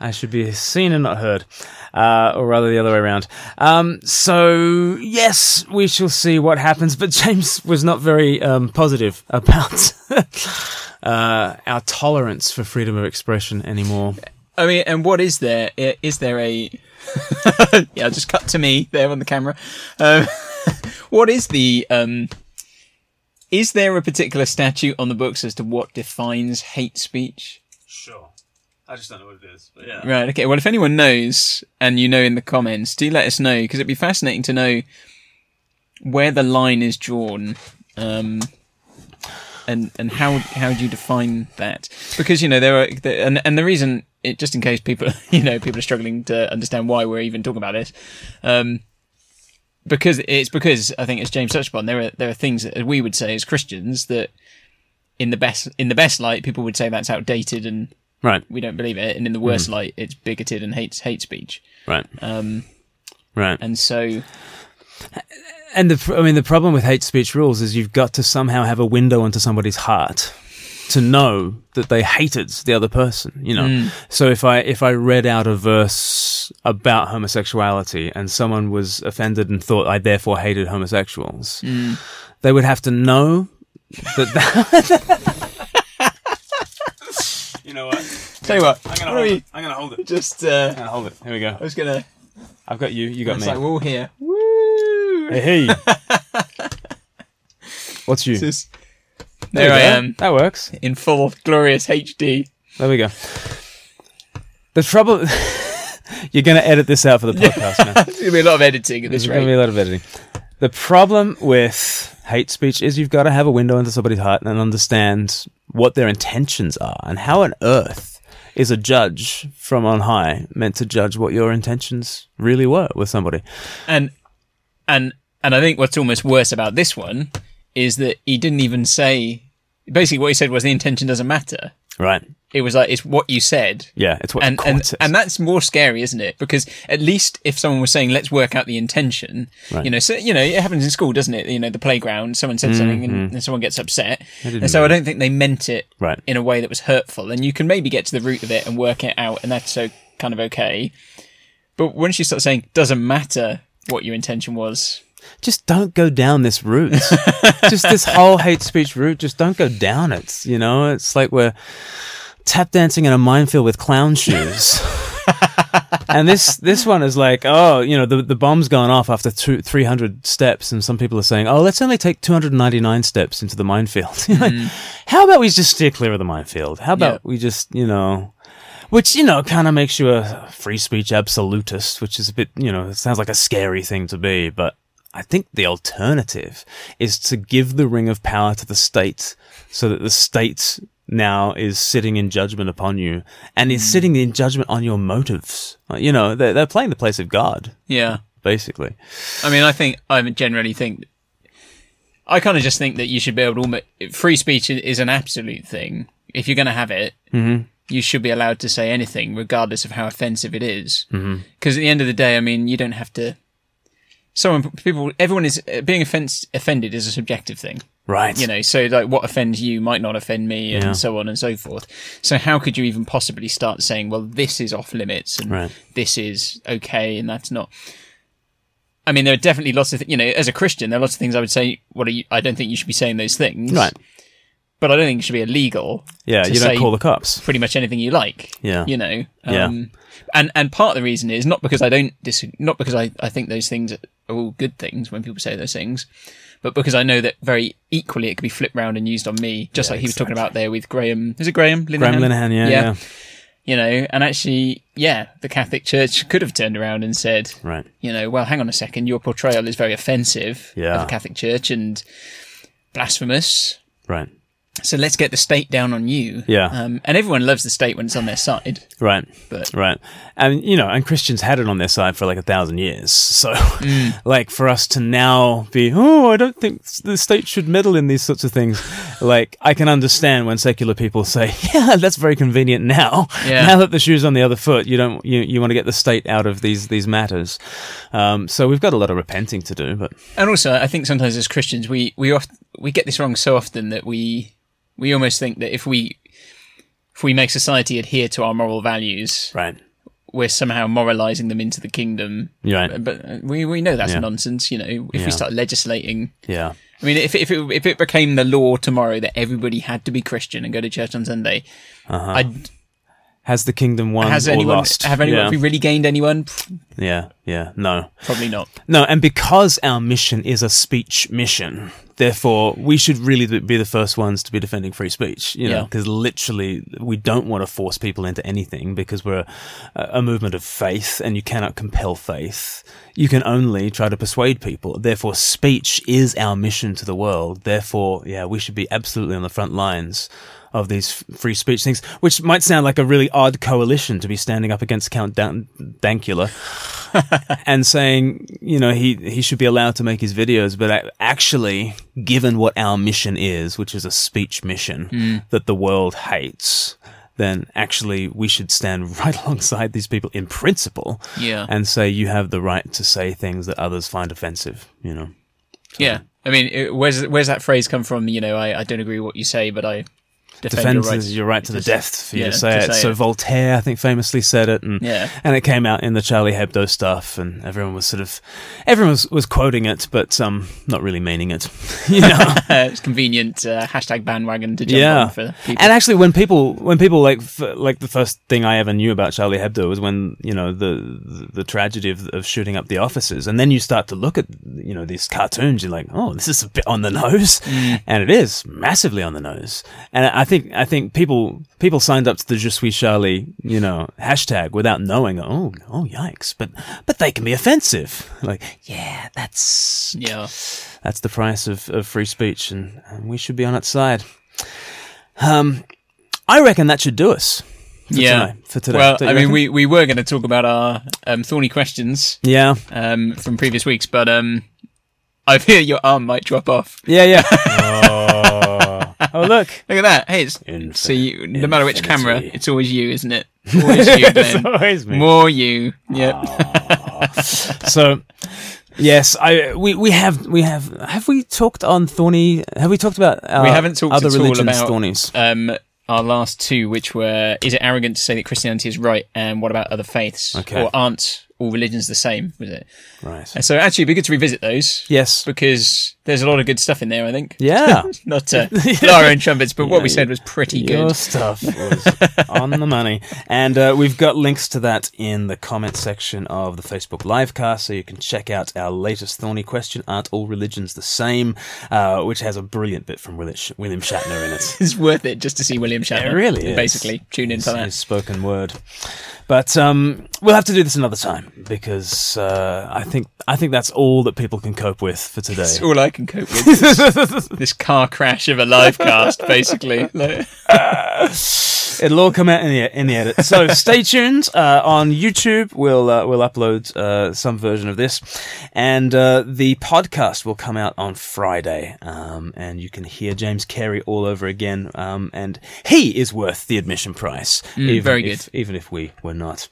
I should be seen and not heard, uh, or rather the other way around. Um, so yes, we shall see what happens. But James was not very um, positive about uh, our tolerance for freedom of expression anymore. I mean, and what is there? Is there a? yeah, just cut to me there on the camera. Um, what is the? Um, is there a particular statute on the books as to what defines hate speech? Sure. I just don't know what it is. But yeah. Right. Okay. Well, if anyone knows, and you know in the comments, do let us know because it'd be fascinating to know where the line is drawn. Um, and and how how do you define that? Because you know there are and and the reason it just in case people you know people are struggling to understand why we're even talking about this, um, because it's because I think as James touched upon there are there are things that we would say as Christians that in the best in the best light people would say that's outdated and Right. we don't believe it, and in the worst light it's bigoted and hates hate speech. Right. Um, Right. and so And the I mean the problem with hate speech rules is you've got to somehow have a window into somebody's heart to know that they hated the other person, you know. So if I if I read out a verse about homosexuality and someone was offended and thought I therefore hated homosexuals, they would have to know that, that You know what? tell you what, I'm gonna don't hold we it. I'm gonna hold it. just uh, I'm gonna hold it. Here we go. I was gonna. I've got you. You got It's me. like we're all here. Woo! Hey, hey. What's you? Just- there I go. am That works. in full glorious HD. There we go. The trouble. You're going to edit this out for the podcast, man. There's gonna be a lot of editing at this There's going to be a lot of editing. The problem with hate speech is you've got to have a window into somebody's heart and understand what their intentions are and how on earth is a judge from on high meant to judge what your intentions really were with somebody. And and and I think what's almost worse about this one is that he didn't even say. Basically, what he said was the intention doesn't matter. Right. It was like it's what you said, Yeah, it's what and and, and that's more scary, isn't it? Because at least if someone was saying, "Let's work out the intention," Right. you know, so you know, it happens in school, doesn't it? You know, the playground, someone said something, and, and someone gets upset, and so I don't think they meant it Right. in a way that was hurtful. And you can maybe get to the root of it and work it out, and that's so kind of okay. But once you start saying, "Doesn't matter what your intention was," just don't go down this route. just this whole hate speech route. Just don't go down it. You know, it's like we're tap dancing in a minefield with clown shoes. and this this one is like, oh, you know, the the bomb's gone off after two, 300 steps, and some people are saying, oh, let's only take 299 steps into the minefield. You're like, mm. How about we just steer clear of the minefield? How about Yeah. we just, you know, which you know kind of makes you a free speech absolutist, which is a bit, you know, it sounds like a scary thing to be, but I think the alternative is to give the ring of power to the state so that the state now is sitting in judgment upon you and is hmm. sitting in judgment on your motives. Like, You know, they're, they're playing the place of God, yeah, basically. I mean, I think I generally think. I kind of just think that you should be able to. Free speech is an absolute thing. If you're going to have it, mm-hmm. you should be allowed to say anything, regardless of how offensive it is. Mm-hmm. Because at the end of the day, I mean, you don't have to. Someone, people, everyone is being offense, offended is a subjective thing. Right. You know, so like what offends you might not offend me, and Yeah. so on and so forth. So how could you even possibly start saying, well, this is off limits and Right. this is okay and that's not? I mean, there are definitely lots of, th- you know, as a Christian, there are lots of things I would say. What are you? I don't think you should be saying those things, Right. But I don't think it should be illegal. Yeah, you don't call the cops. pretty much anything you like. Yeah. you know. Yeah. Um, and and part of the reason is not because I don't dis- not because I I think those things are all good things when people say those things, but because I know that very equally it could be flipped round and used on me, just Yeah, like he was talking about there with Graham. Is it Graham Linehan? Graham Linehan, yeah, yeah. You know, and actually, yeah, the Catholic Church could have turned around and said, Right. you know, well, hang on a second, your portrayal is very offensive Yeah. of the Catholic Church and blasphemous. Right. So let's get the state down on you. Yeah. Um, and everyone loves the state when it's on their side. Right. But Right. And, you know, and Christians had it on their side for like a thousand years. So, Mm. like, for us to now be, oh, I don't think the state should meddle in these sorts of things. like, I can understand when secular people say, yeah, that's very convenient now. Yeah. Now that the shoe's on the other foot, you don't, you, you want to get the state out of these, these matters. Um, so we've got a lot of repenting to do, but and also, I think sometimes as Christians, we we oft, we get this wrong so often that we we almost think that if we if we make society adhere to our moral values, right. we're somehow moralizing them into the kingdom. Right. But uh, we we know that's Yeah. nonsense. You know, if Yeah. we start legislating. Yeah. I mean, if if it, if it became the law tomorrow that everybody had to be Christian and go to church on Sunday, Uh-huh. I'd, Has the kingdom won has or anyone lost? have anyone yeah. have we really gained anyone? Yeah. Yeah. No. Probably not. No, and because our mission is a speech mission, therefore we should really be the first ones to be defending free speech. You know, Yeah. because literally we don't want to force people into anything because we're a, a movement of faith, and you cannot compel faith. You can only try to persuade people. Therefore, speech is our mission to the world. Therefore, yeah, we should be absolutely on the front lines of these free speech things, which might sound like a really odd coalition to be standing up against Count Dan- Dankula and saying, you know, he, he should be allowed to make his videos, but actually, given what our mission is, which is a speech mission hmm. that the world hates, then actually we should stand right alongside these people in principle Yeah. and say you have the right to say things that others find offensive, you know. Yeah. I mean, where's where's that phrase come from? You know, I, I don't agree with what you say, but I defend your right. your right to the death for you yeah, to say to it. say so it. Voltaire, I think, famously said it, and Yeah. and it came out in the Charlie Hebdo stuff, and everyone was sort of everyone was, was quoting it, but um, not really meaning it, you know. it's convenient uh, hashtag bandwagon to jump yeah, on for people. and actually, when people when people like f- like the first thing I ever knew about Charlie Hebdo was when you know the the, tragedy of, of shooting up the offices, and then you start to look at you know these cartoons, you're like, oh, this is a bit on the nose, and it is massively on the nose, and I think I think people people signed up to the Je suis Charlie you know hashtag without knowing, oh oh yikes, but but they can be offensive, like yeah, that's yeah. that's the price of, of free speech, and, and we should be on its side. Um, I reckon that should do us. For Yeah. Today, for today. Well, I you mean, we, we were going to talk about our um, thorny questions Yeah. um, from previous weeks, but um, I fear your arm might drop off. Yeah, yeah. oh look. Look at that. Hey, it's Infinite- so you, no matter which camera, infinity. it's always you, isn't it? Always you, Glen. always me. More you. Yep. So, yes, I we, we have we have have we talked on thorny? Have we talked about uh, We haven't talked other at all religions about- thornies? um, our last two, which were, is it arrogant to say that Christianity is right, and what about other faiths? Okay. Or aren't all religions the same? Was it? Right. And so actually, it'd be good to revisit those Yes. because there's a lot of good stuff in there. I think. Yeah. Not blow our own trumpets, but what we said was pretty Your good. stuff was on the money. And uh, we've got links to that in the comment section of the Facebook livecast, so you can check out our latest thorny question Aren't all religions the same? Uh, which has a brilliant bit from Willi- William Shatner in it. It's worth it just to see William Shatner. It really is. Basically, tune in His, for that. his spoken word. But um, we'll have to do this another time because uh, I think I think that's all that people can cope with for today. It's all I can cope with. This, this car crash of a live cast, basically. Like- It'll all come out in the in the edit. So stay tuned uh, on YouTube. We'll uh, we'll upload uh, some version of this, and uh, the podcast will come out on Friday. Um, and you can hear James Cary all over again. Um, and he is worth the admission price, even very if, even if we were not.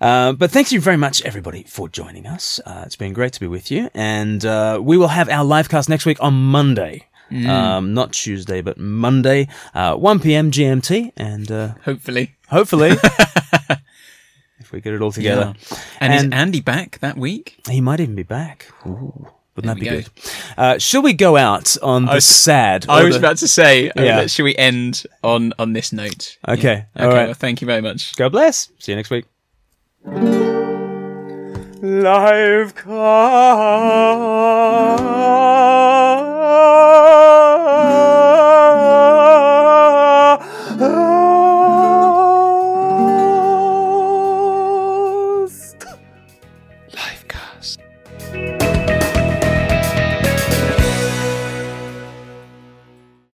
Uh, but thank you very much, everybody, for joining us. Uh, it's been great to be with you, and uh, we will have our live cast next week on Monday. Um, not Tuesday, but Monday, uh, 1 p.m. GMT, and uh, hopefully. hopefully, if we get it all together, And, And- is Andy back that week? he might even be back. Ooh, wouldn't that be we good? Uh, shall we go out on the was- sad? I was the- about to say, uh, Yeah. should we end on on this note? Okay, Yeah. all Okay. right. Well, thank you very much. God bless. See you next week. Live cast.